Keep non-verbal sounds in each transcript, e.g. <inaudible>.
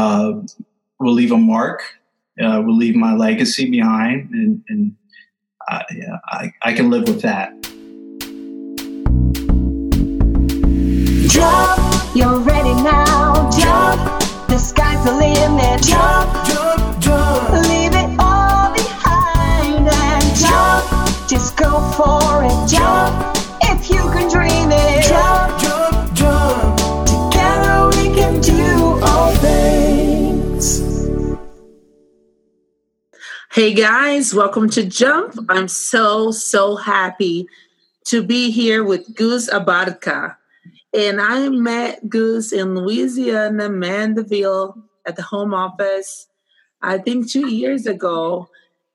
uh, will leave a mark, uh, will leave my legacy behind, and, and uh, yeah, I, I can live with that. Jump, you're ready now. Jump, the sky's the limit. Jump, jump, jump. Leave it all behind and jump. Just go for it. Jump, if you can dream Hey guys, welcome to Jump. I'm so, so happy to be here with Guece Abarca. And I met Goose in Louisiana, Mandeville, at the home office, I think two years ago.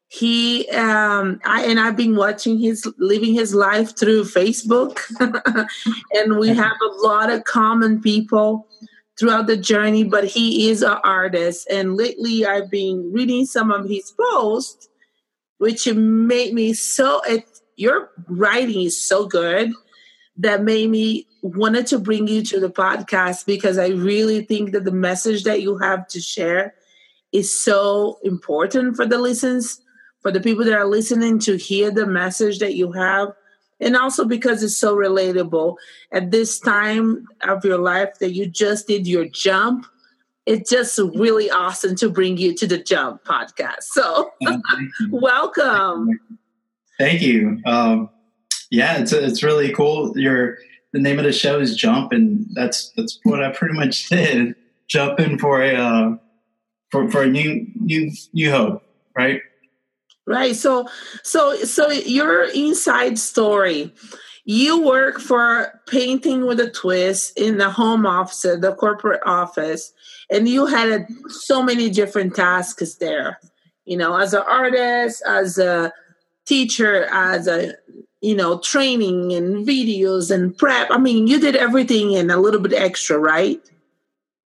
He um, I and I've been watching his living his life through Facebook, <laughs> and we have a lot of common people throughout the journey. But he is an artist, and lately I've been reading some of his posts, which made me so. It, your writing is so good that made me wanted to bring you to the podcast because I really think that the message that you have to share is so important for the listens, for the people that are listening to hear the message that you have, and also because it's so relatable at this time of your life that you just did your jump. It's just really awesome to bring you to the Jump podcast. So, <laughs> welcome. Thank you. Um, yeah, it's it's really cool. You're the name of the show is Jump, and that's that's what I pretty much <laughs> did. Jumping for a uh, for for a new new new hope, right? Right. So so so your inside story. You work for Painting with a Twist in the home office, the corporate office, and you had a, so many different tasks there. You know, as an artist, as a teacher, as a you know, training and videos and prep. I mean, you did everything and a little bit extra, right?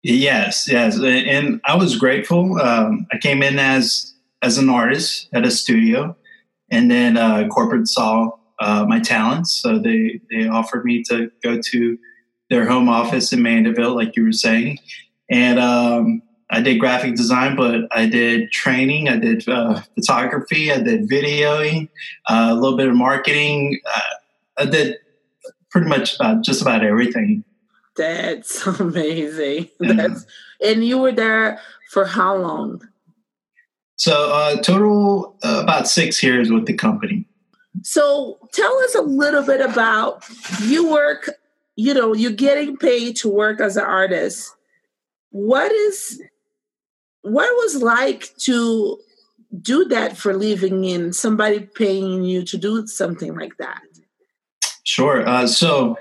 Yes, yes, and I was grateful. Um, I came in as as an artist at a studio, and then uh, corporate saw uh, my talents, so they they offered me to go to their home office in Mandeville, like you were saying, and um, I did graphic design, but I did training, I did uh, photography, I did videoing, uh, a little bit of marketing. Uh, I did pretty much about just about everything. That's <laughs> amazing. Yeah. That's and you were there for how long? So uh, total uh, about six years with the company. So tell us a little bit about you work. You know, you're getting paid to work as an artist. What is what was like to do that for living in somebody paying you to do something like that sure uh, so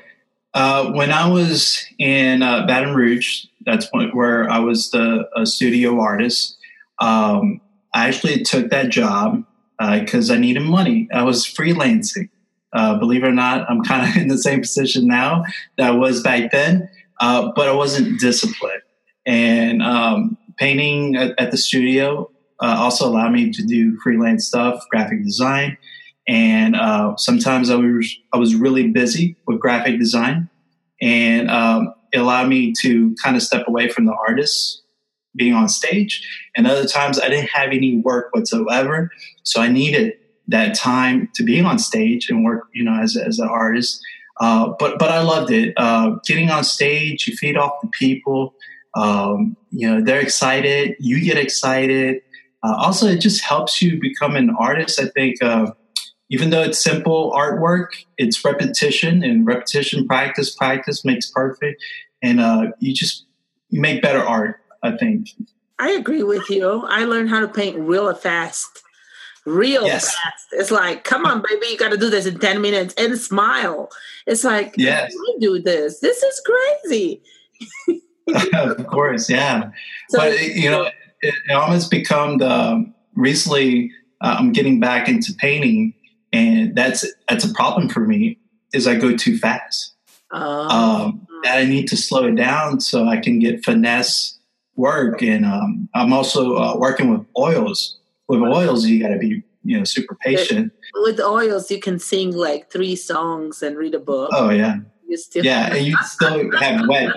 uh, when i was in uh, baton rouge that's where i was the studio artist um, i actually took that job because uh, i needed money. I was freelancing. Uh, believe it or not i'm kind of <laughs> in the same position now that i was back then uh, but i wasn't disciplined. And um, painting at, at the studio uh, also allowed me to do freelance stuff, graphic design, and uh, sometimes I was I was really busy with graphic design, and um, it allowed me to kind of step away from the artist being on stage. And other times I didn't have any work whatsoever, so I needed that time to be on stage and work, you know, as as an artist. Uh, but but I loved it. Uh, getting on stage, you feed off the people. Um, you know, they're excited. You get excited. Uh, also, it just helps you become an artist. I think, uh, even though it's simple artwork, it's repetition and repetition, practice, practice makes perfect, and uh, you just you make better art. I think. I agree with you. I learned how to paint real fast, real yes. fast. It's like, come on, baby, you got to do this in ten minutes and smile. It's like, yes, do this. This is crazy. <laughs> of course, yeah. So, but you know, it, it almost become the recently. Uh, I'm getting back into painting, and that's that's a problem for me. Is I go too fast. Oh. Um, I need to slow it down so I can get finesse work. And um, I'm also uh, working with oils. With oils, you got to be you know super patient. With oils, you can sing like three songs and read a book. Oh yeah, you still yeah, and you still have wet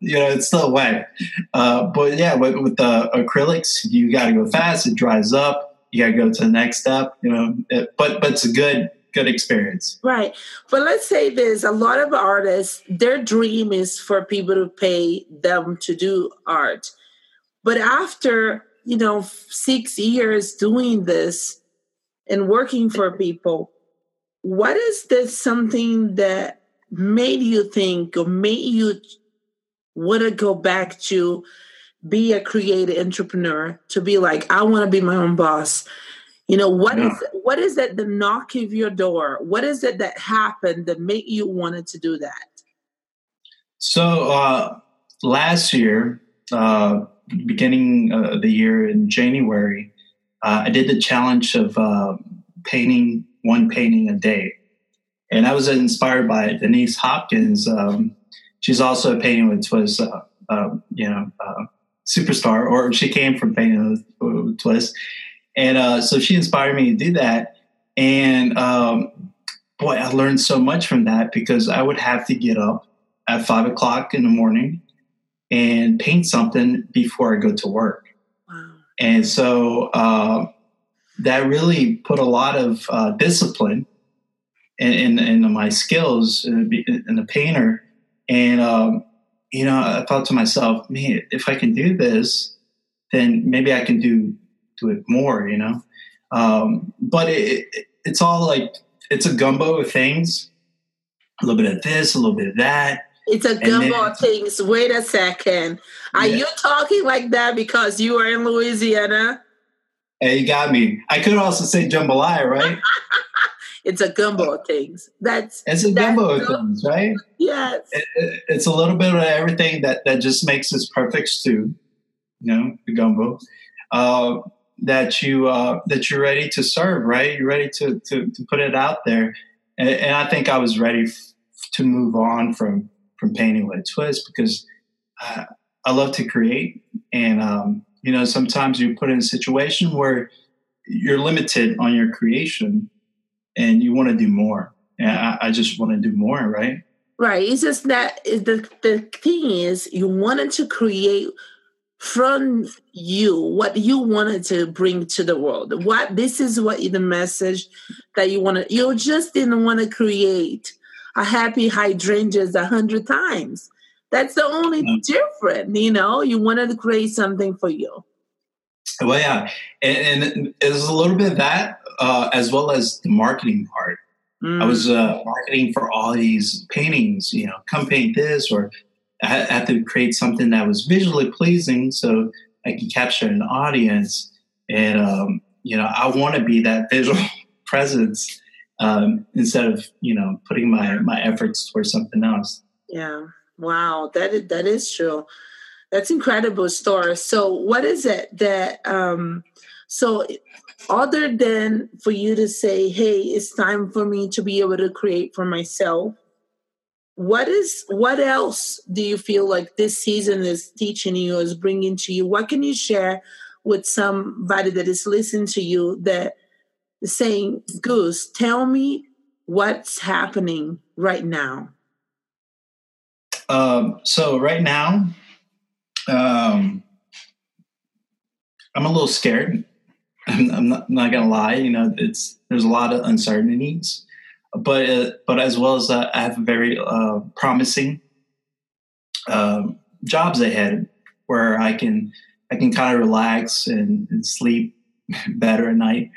you know, it's still wet. Uh, but yeah, with, with the acrylics, you got to go fast. It dries up. You got to go to the next step. You know, it, but but it's a good good experience. Right. But let's say there's a lot of artists. Their dream is for people to pay them to do art. But after you know six years doing this and working for people, what is this something that made you think or made you want to go back to be a creative entrepreneur to be like i want to be my own boss you know what yeah. is what is it the knock of your door what is it that happened that made you wanted to do that so uh last year uh beginning of the year in january uh, i did the challenge of uh painting one painting a day and I was inspired by Denise Hopkins. Um, she's also a painting with was, uh, uh, you know, uh, superstar, or she came from painting with Twist, and uh, so she inspired me to do that. And um, boy, I learned so much from that because I would have to get up at five o'clock in the morning and paint something before I go to work. Wow. And so uh, that really put a lot of uh, discipline in, in, in my skills in a painter. And, um, you know, I thought to myself, man, if I can do this, then maybe I can do, do it more, you know? Um, but it, it, it's all like, it's a gumbo of things, a little bit of this, a little bit of that. It's a gumbo of things. Wait a second. Are yeah. you talking like that because you are in Louisiana? Hey, you got me. I could also say jambalaya, right? <laughs> it's a gumbo of things. That's it's a gumbo of things, right? Yes. It, it, it's a little bit of everything that that just makes this perfect stew. You know, the gumbo. Uh, that you uh, that you're ready to serve, right? You're ready to to, to put it out there, and, and I think I was ready f- to move on from from painting with a twist because uh, I love to create, and um, you know sometimes you put in a situation where you're limited on your creation and you want to do more. And I, I just want to do more, right? Right. It's just that the the thing is, you wanted to create from you what you wanted to bring to the world. What this is what the message that you want to. You just didn't want to create a happy hydrangeas a hundred times. That's the only mm-hmm. difference, you know. You wanted to create something for you. Well, yeah, and, and there's a little bit of that, uh, as well as the marketing part. Mm. I was uh, marketing for all these paintings, you know, come paint this, or I had to create something that was visually pleasing so I can capture an audience. And, um, you know, I want to be that visual <laughs> presence um, instead of, you know, putting my, my efforts towards something else. Yeah. Wow. That is, that is true. That's incredible story. So what is it that, um, so other than for you to say, hey, it's time for me to be able to create for myself, what is what else do you feel like this season is teaching you is bringing to you? What can you share with somebody that is listening to you that is saying Guece tell me what's happening right now? Um, so right now um, i'm a little scared. I'm, <laughs> I'm not, not, gonna lie. You know, it's there's a lot of uncertainties, but uh, but as well as uh, I have very uh, promising um, jobs ahead where I can I can kind of relax and, and sleep <laughs> better at night.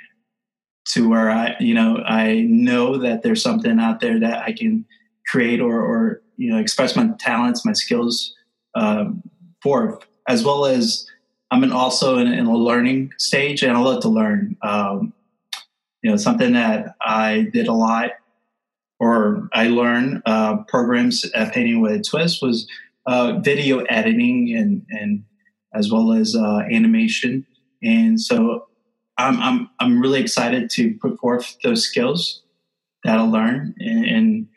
To where I you know I know that there's something out there that I can create or or you know express my talents, my skills um, for, as well as I'm in also in, in, a learning stage, and I love to learn. Um, you know, something that I did a lot, or I learned uh, programs at Painting with a Twist was uh, video editing and and as well as uh, animation. And so I'm I'm I'm really excited to put forth those skills that I learn, and, and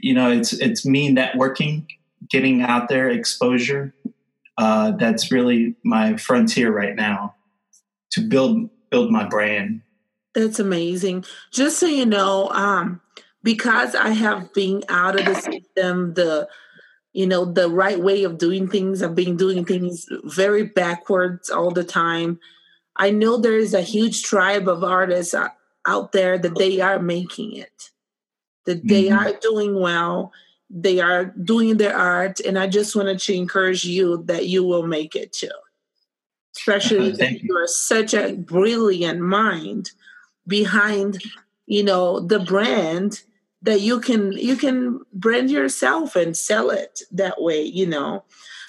you know, it's it's me networking, getting out there, exposure uh, that's really my frontier right now to build build my brand. That's amazing. Just so you know, um, because I have been out of the system, the you know the right way of doing things i've been doing things very backwards all the time. I know there is a huge tribe of artists out there that they are making it that they mm-hmm. are doing well they are doing their art and i just wanted to encourage you that you will make it too. Especially <laughs> that you are such a brilliant mind behind you know the brand that you can you can brand yourself and sell it that way you know?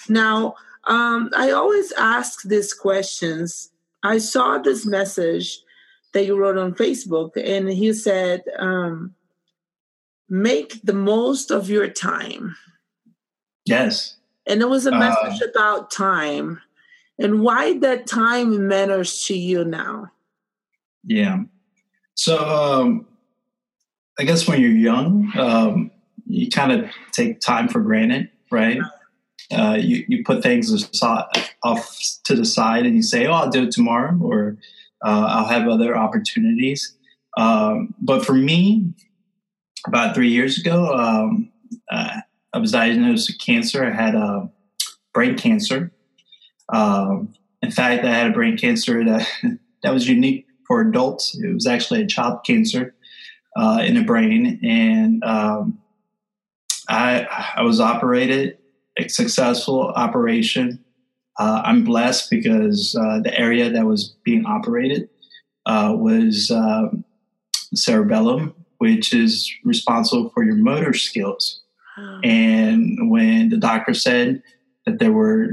Now um, i always ask these questions. I saw this message that you wrote on facebook and he said um, make the most of your time. Yes. And it was a message uh, about time. And why that time matters to you now? Yeah. So um, I guess when you're young, um, you kind of take time for granted, right? Uh, you, you put things off to the side and you say, oh, I'll do it tomorrow or uh, I'll have other opportunities. Um, but for me, about three years ago, um, uh, I was diagnosed with cancer. I had a brain cancer. Um, in fact, I had a brain cancer that, <laughs> that was unique for adults. It was actually a child cancer uh, in the brain, and um, I I was operated a successful operation. Uh, I'm blessed because uh, the area that was being operated uh, was um, cerebellum, which is responsible for your motor skills. And when the doctor said that they were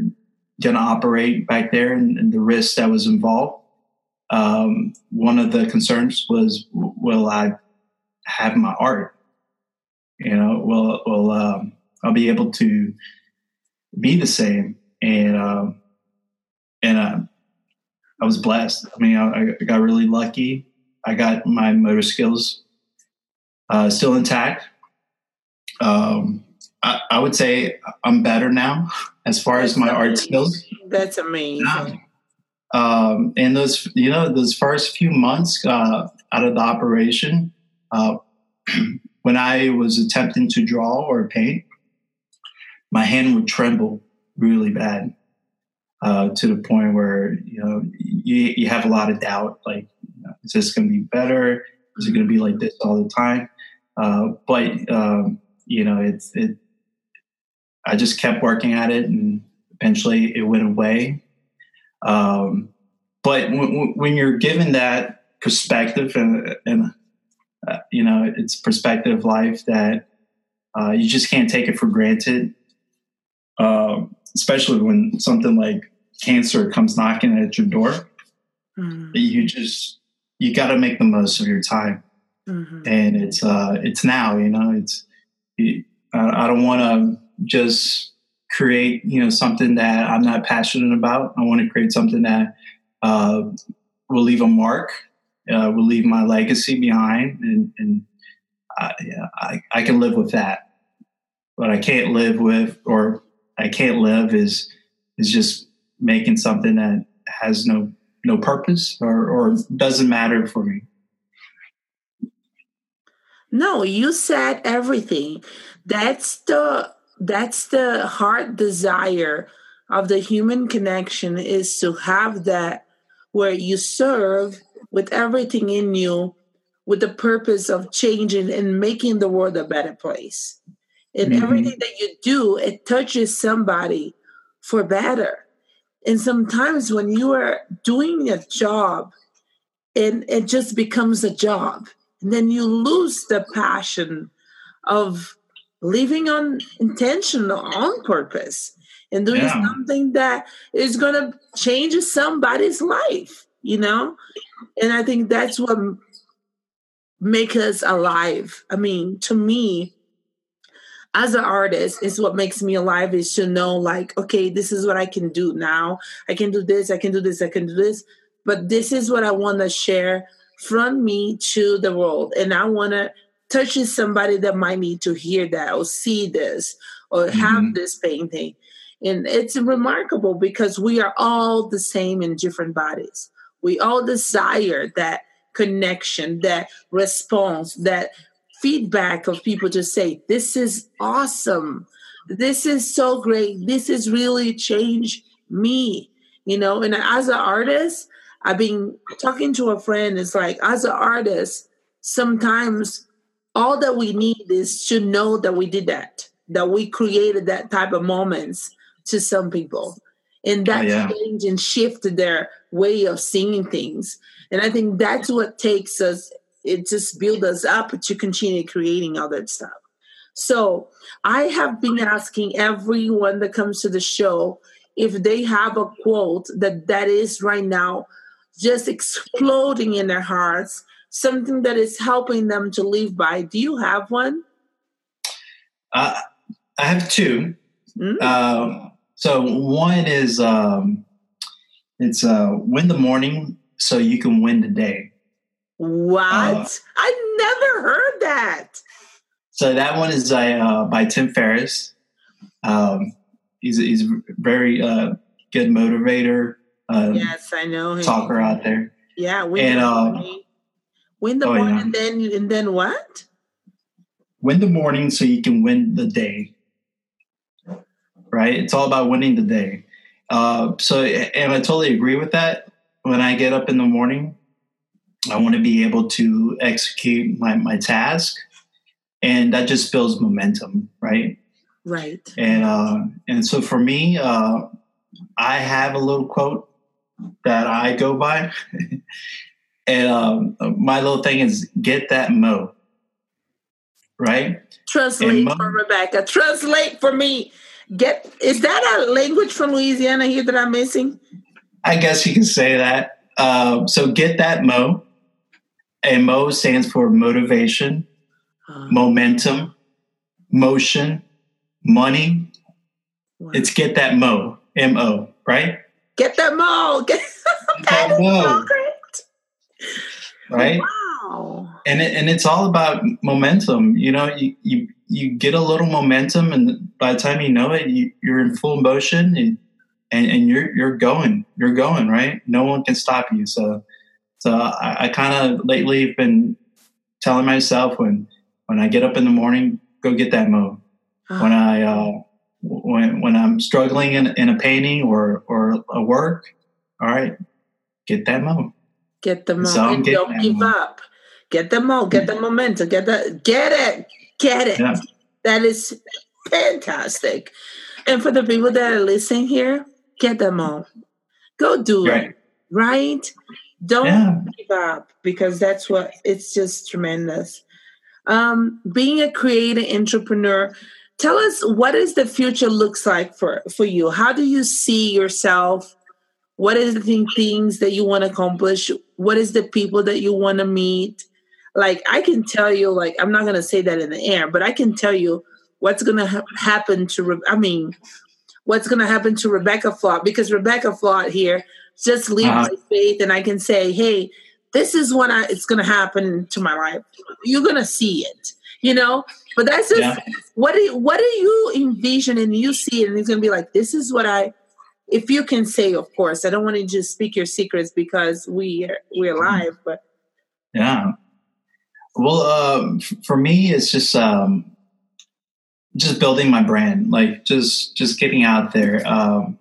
going to operate back there and, and, the risk that was involved, um, one of the concerns was, will I have my art. You know, well, well, um, I'll be able to be the same, and um, and uh, I was blessed. I mean, I, I, got really lucky. I got my motor skills uh, still intact. Um, I, I, would say I'm better now as far as my art skills. That's amazing. Um, and those, you know, those first few months uh, out of the operation, uh, <clears throat> when I was attempting to draw or paint, my hand would tremble really bad uh, to the point where you know you, you have a lot of doubt. Like, you know, is this going to be better? Is it going to be like this all the time? Uh, but um, you know, it's it. I just kept working at it, and eventually it went away. Um, but w- when you're given that perspective and, and uh, you know, it's perspective life that uh, you just can't take it for granted. Uh, especially when something like cancer comes knocking at your door, mm-hmm. you just you got to make the most of your time, mm-hmm. and it's uh, it's now. You know, it's I, I don't want to just create you know something that I'm not passionate about. I want to create something that uh, will leave a mark uh, will leave my legacy behind, and, and I, yeah, I, I can live with that. But I can't live with, or I can't live is is just making something that has no no purpose or or doesn't matter for me. No, you said everything. That's the that's the heart desire of the human connection is to have that where you serve with everything in you with the purpose of changing and making the world a better place. And mm-hmm. everything that you do, it touches somebody for better. And sometimes when you are doing a job and it just becomes a job, and then you lose the passion of living on intention, on purpose, and doing yeah. something that is going to change somebody's life you know? And I think that's what makes us alive. I mean, to me, as an artist, is what makes me alive is to know, like, okay, this is what I can do now. I can do this, I can do this, I can do this. But this is what I want to share from me to the world. And I want to touch somebody that might need to hear that or see this or mm-hmm. have this painting. And it's remarkable because we are all the same in different bodies. We all desire that connection, that response, that feedback of people to say, This is awesome. this is so great. This has really changed me, you know. And as an artist, I've been talking to a friend. It's like, as an artist, sometimes all that we need is to know that we did that, that we created that type of moments to some people. And that Oh, yeah. change and shift their way of seeing things. And I think that's what takes us, it just builds us up to continue creating all that stuff. So I have been asking everyone that comes to the show if they have a quote that that is right now just exploding in their hearts, something that is helping them to live by. Do you have one? Uh, I have two. Mm? Um, so one is um, it's uh, win the morning so you can win the day. What? Uh, I never heard that. So that one is uh, by Tim Ferriss. Um, he's he's a very uh, good motivator, uh, Yes, I know him. talker out there. Yeah, win And, the um, morning. Win the oh, morning, yeah. and then and then what? Win the morning so you can win the day. Right? It's all about winning the day. Uh, so, and I totally agree with that. When I get up in the morning, I want to be able to execute my, my task, and that just builds momentum, right? Right. And uh, and so for me, uh, I have a little quote that I go by, <laughs> and um, my little thing is get that mo. Right? Translate Mo- for Rebecca. Translate for me. Get is that a language from Louisiana here that I'm missing? I guess you can say that. Uh, so get that mo, and mo stands for motivation, Uh, momentum, motion, money. wow. It's get that mo, M O, right? Get that mo. <laughs> Get that is mo. Right. Wow. And it, and it's all about momentum. You know, you, you you get a little momentum, and by the time you know it, you, you're in full motion, and, and and you're you're going, you're going right. No one can stop you. So so I, I kind of lately have been telling myself when when I get up in the morning, go get that mo. When I uh, when when I'm struggling in, in a painting or or a work, all right, get that mo. Get the mo. So and don't give mo. up. Get the mo. Get the momentum. Get the get it. Get it. Yeah. That is fantastic. And for the people that are listening here, get them all. Go do Right. it. Right? Don't Yeah. give up because that's what it's just tremendous. Um, being a creative entrepreneur, tell us what is the future looks like for for you. How do you see yourself? What is the thing, things that you want to accomplish? What is the people that you want to meet? Like I can tell you, like I'm not gonna say that in the air, but I can tell you what's gonna ha- happen to. Re- I mean, what's gonna happen to Rebecca Flott because Rebecca Flott here just leave Uh-huh. my faith, and I can say, hey, this is what I, it's gonna happen to my life. You're gonna see it, you know. But that's just Yeah. what do you, what do you envision and you see it, and it's gonna be like, this is what I. If you can say, of course, I don't want to just speak your secrets because we are, we're live, but Yeah. Well, uh, for me, it's just um, just building my brand, like just just getting out there. Um,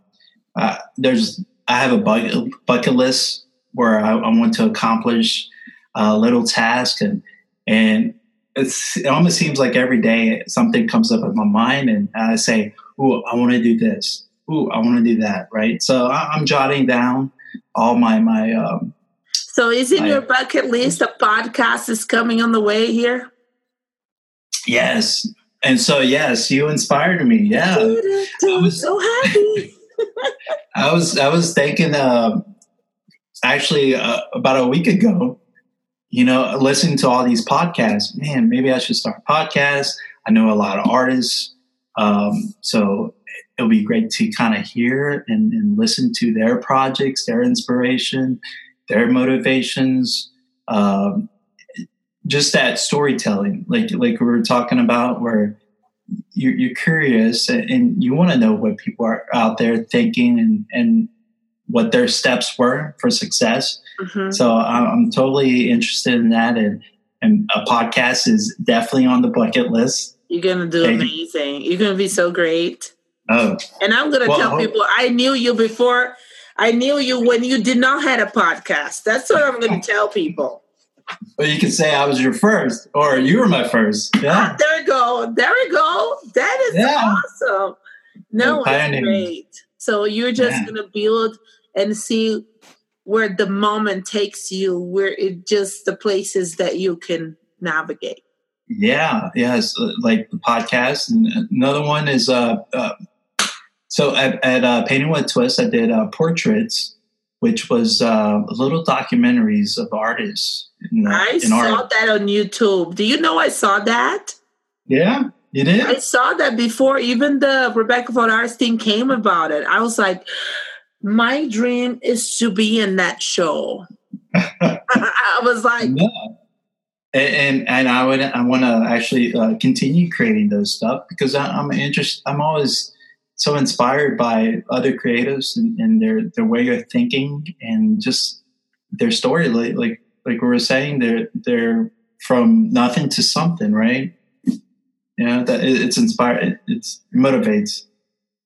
there's I have a bucket, bucket list where I, I want to accomplish a little task, and and it almost seems like every day something comes up in my mind, and I say, "Ooh, I want to do this. Ooh, I want to do that." Right. So I, I'm jotting down all my my um, So is in I- your bucket list a podcast is coming on the way here? Yes. And so, yes, you inspired me. Yeah. I'm was- so happy. <laughs> <laughs> I was, I was thinking, uh, actually, uh, about a week ago, you know, listening to all these podcasts, man, maybe I should start a podcast. I know a lot of artists. Um, so it'll be great to kind of hear and, and listen to their projects, their inspiration, their motivations. Um, just that storytelling, like like we were talking about, where you're, you're curious and, and you want to know what people are out there thinking and and what their steps were for success. Mhm. So I'm, I'm totally interested in that, and and a podcast is definitely on the bucket list. You're gonna do amazing. You're gonna be so great. Oh, And I'm gonna Well, tell people I knew you before. I knew you when you did not had a podcast. That's what I'm gonna tell people. well, you can say I was your first, or you were my first. Ah, Yeah. there we go. There we go. That is Yeah. awesome. No, Yeah, it's great. So you're just Yeah. gonna build and see where the moment takes you, where it just the places that you can navigate. Yeah, yes, uh, like the podcast. And another one is uh, uh so at, at uh, Painting with Twist, I did uh, portraits, which was uh, little documentaries of artists. In, uh, I in saw art. that on YouTube. Do you know I saw that? Yeah, you did. I saw that before even the Rebecca von Arstein came about it. I was like, my dream is to be in that show. <laughs> <laughs> I was like, Yeah. And, and and I would I want to actually uh, continue creating those stuff because I, I'm interested. I'm always so inspired by other creatives and, and their their way of thinking and just their story. Like like like we were saying, they're they're from nothing to something, right? Yeah, that it, it's inspired. It, it's it motivates.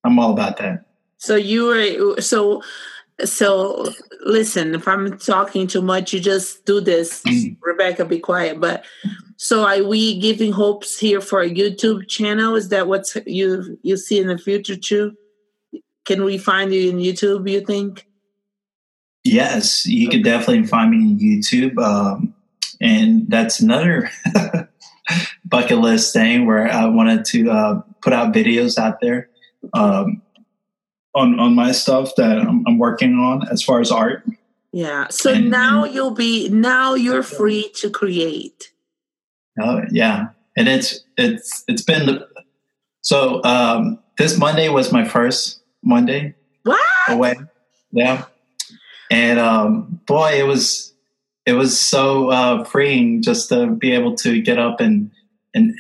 I'm all about that. so you were so so listen, if I'm talking too much, you just do this. Rebecca, be quiet. But so are we giving hopes here for a YouTube channel? Is that what you you see in the future too? Can we find you in YouTube, you think? Yes, you can definitely find me on YouTube. Um, and that's another <laughs> bucket list thing where I wanted to uh, put out videos out there um, on, on my stuff that I'm, I'm working on as far as art. Yeah. So And- now you'll be now you're free to create. Oh, yeah. And it's, it's, it's been, the, so um, this Monday was my first Monday What? away. Yeah. And um, boy, it was it was so uh, freeing just to be able to get up and and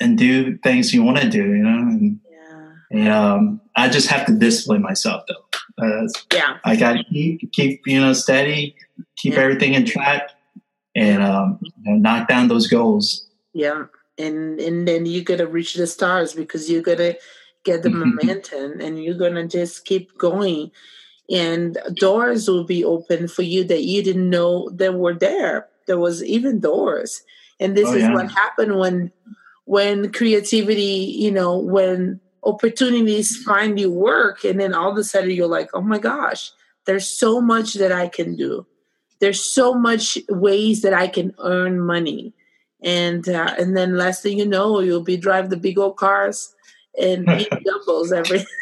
and do things you want to do, you know. And, Yeah. and um, I just have to discipline myself though. Uh, Yeah. I got to keep keep you know steady, keep Yeah. everything in track, and um, you know, knock down those goals. Yeah. And and then you're gonna reach the stars because you're gonna get the momentum and you're gonna just keep going. And doors will be open for you that you didn't know that were there. There was even doors. And this Oh, is yeah. what happened when when creativity, you know, when opportunities find you work and then all of a sudden you're like, oh my gosh, there's so much that I can do. There's so much ways that I can earn money. And uh, and then last thing you know, you'll be drive the big old cars and <laughs> eat doubles every. <laughs>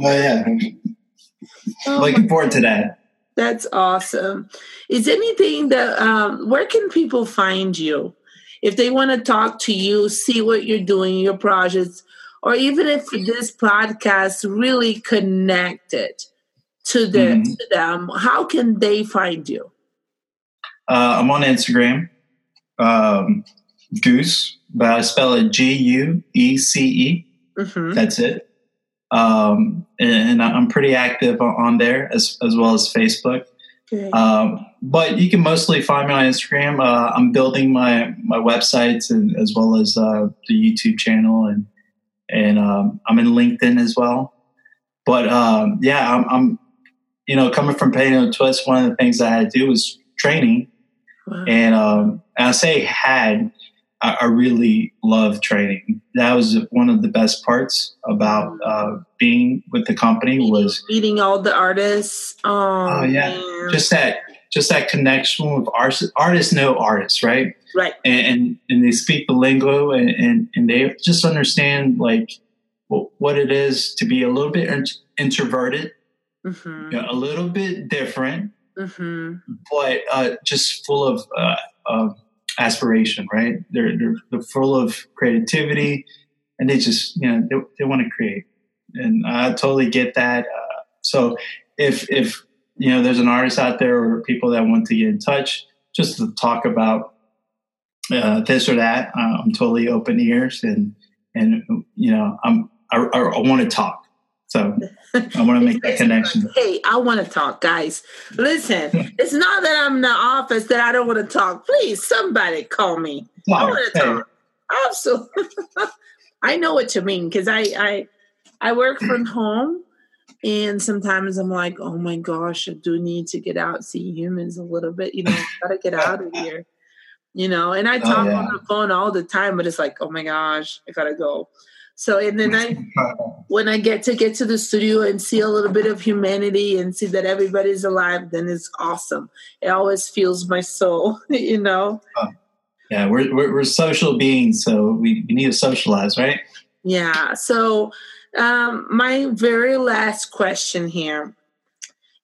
Oh yeah, Oh, looking forward to that. That's awesome. Is anything that um, where can people find you if they want to talk to you, see what you're doing, your projects, or even if this podcast really connected to the Mhm. to them, how can they find you? Uh, I'm on Instagram, um, Guece, but I spell it G U E C E. hmm That's it. Um, and, and I'm pretty active on- on there as as well as Facebook. Um, but you can mostly find me on Instagram. Uh, I'm building my my websites and as well as uh, the YouTube channel, and and um, I'm in LinkedIn as well. But um, yeah, I'm, I'm you know coming from a Twist. One of the things I had to do was training, Wow. and um, and I say had. I, I really love training. That was one of the best parts about uh, being with the company was meeting all the artists. Oh, Oh, yeah. man. just that just that connection with artists. Artists know artists, right? Right. And and, they speak the lingo, and, and and they just understand like what, it is to be a little bit int- introverted, hmm you know, a little bit different, hmm but uh, just full of uh, of aspiration, right? They're, they're they're full of creativity, and they just you know they, they want to create, and I totally get that. Uh, so if if you know there's an artist out there or people that want to get in touch, just to talk about uh, this or that, uh, I'm totally open ears, and and you know I'm I, I, I want to talk, so I want <laughs> to make that connection. Hey, I want to talk, guys. Listen, it's not that I'm in the office that I don't want to talk. Please, somebody call me. I want to Hey, talk. Absolutely. <laughs> I know what you mean because I, I I work from home and sometimes I'm like, oh my gosh, I do need to get out, see humans a little bit, you know, gotta get out of here. You know, and I talk oh, yeah. on the phone all the time, but it's like, oh my gosh, I gotta go. So and then I when I get to get to the studio and see a little bit of humanity and see that everybody's alive, then it's awesome. It always feels my soul, <laughs> you know. Oh, yeah, we're, we're, we're social beings, so we, we need to socialize, right? Yeah. So um, my very last question here: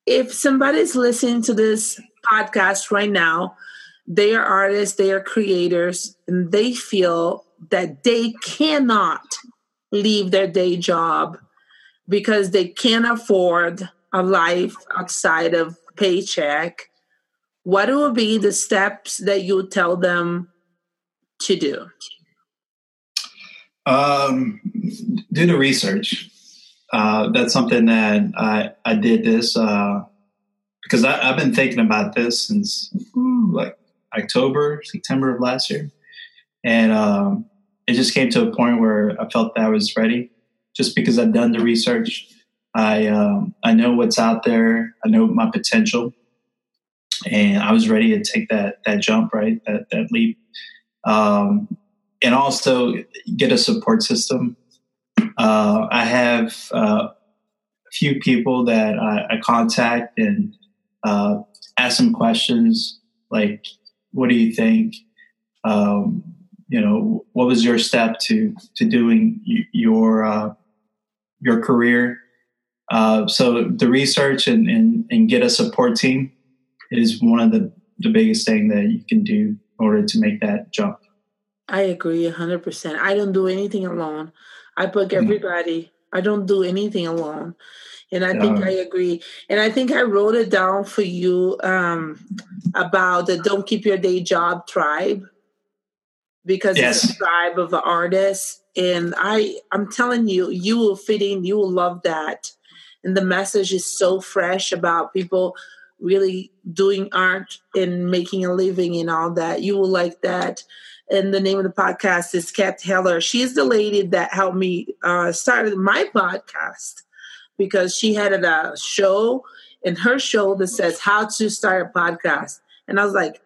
If somebody's listening to this podcast right now, they are artists, they are creators, and they feel that they cannot leave their day job because they can't afford a life outside of paycheck what will be the steps that you tell them to do? Um, do the research. Uh, that's something that I, I did this uh, because I, have been thinking about this since like October, September of last year. And um, it just came to a point where I felt that I was ready just because I've done the research. I, um, I know what's out there. I know my potential and I was ready to take that, that jump, right. That, that leap um, and also get a support system. Uh, I have uh, a few people that I, I contact and uh, ask them questions like, "What do you think?" Um, you know, what was your step to to doing your uh, your career? Uh, so the research and, and, and get a support team is one of the the biggest thing that you can do in order to make that jump. I agree 100%. I don't do anything alone. I book mm. everybody. I don't do anything alone. And I think I agree. And I think I wrote it down for you um, about the Don't Keep Your Day Job tribe because yes. it's a tribe of the artists. And I, I'm telling you, you will fit in. You will love that. And the message is so fresh about people really doing art and making a living and all that. You will like that. And the name of the podcast is Cathy Heller. She's the lady that helped me uh, started my podcast because she had a show in her show that says how to start a podcast. And I was like,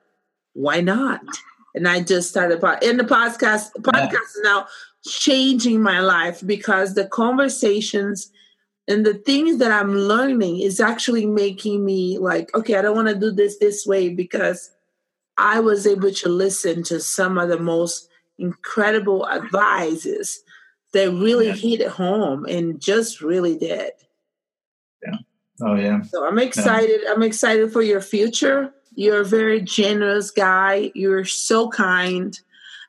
why not? And I just started in the podcast. Podcast yeah. is now changing my life because the conversations and the things that i'm learning is actually making me like okay i don't want to do this this way because i was able to listen to some of the most incredible advices that really yeah. hit home and just really did yeah oh yeah so i'm excited yeah. i'm excited for your future you're a very generous guy you're so kind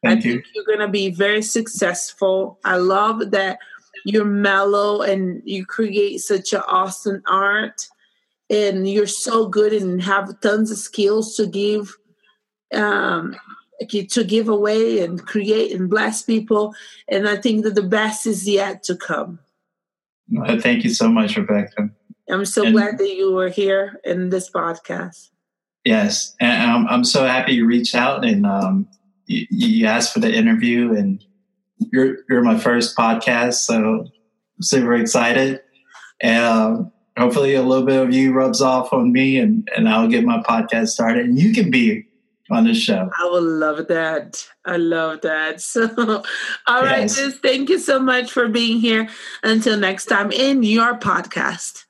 Thank I you. think you're going to be very successful. I love that you're mellow and you create such an awesome art and you're so good and have tons of skills to give um, to give away and create and bless people and i think that the best is yet to come. Well, thank you so much rebecca. I'm so and, glad that you were here in this podcast. Yes and i'm, I'm so happy you reached out and um, you, you asked for the interview and you're you're my first podcast, so I'm super excited. And um, hopefully, a little bit of you rubs off on me, and and I'll get my podcast started, and you can be on the show. I will love that. I love that. <laughs> So, all right, yes. just thank you so much for being here. Until next time in your podcast.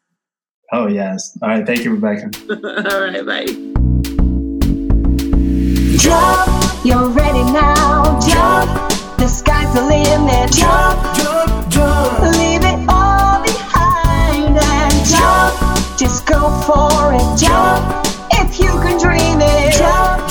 Oh yes. All right. Thank you, Rebecca. <laughs> all right. Bye. Jump, you're ready now. Jump. The sky's the limit. Jump, jump, jump. Leave it all behind and jump. Just go for it. Jump. If you can dream it. Jump.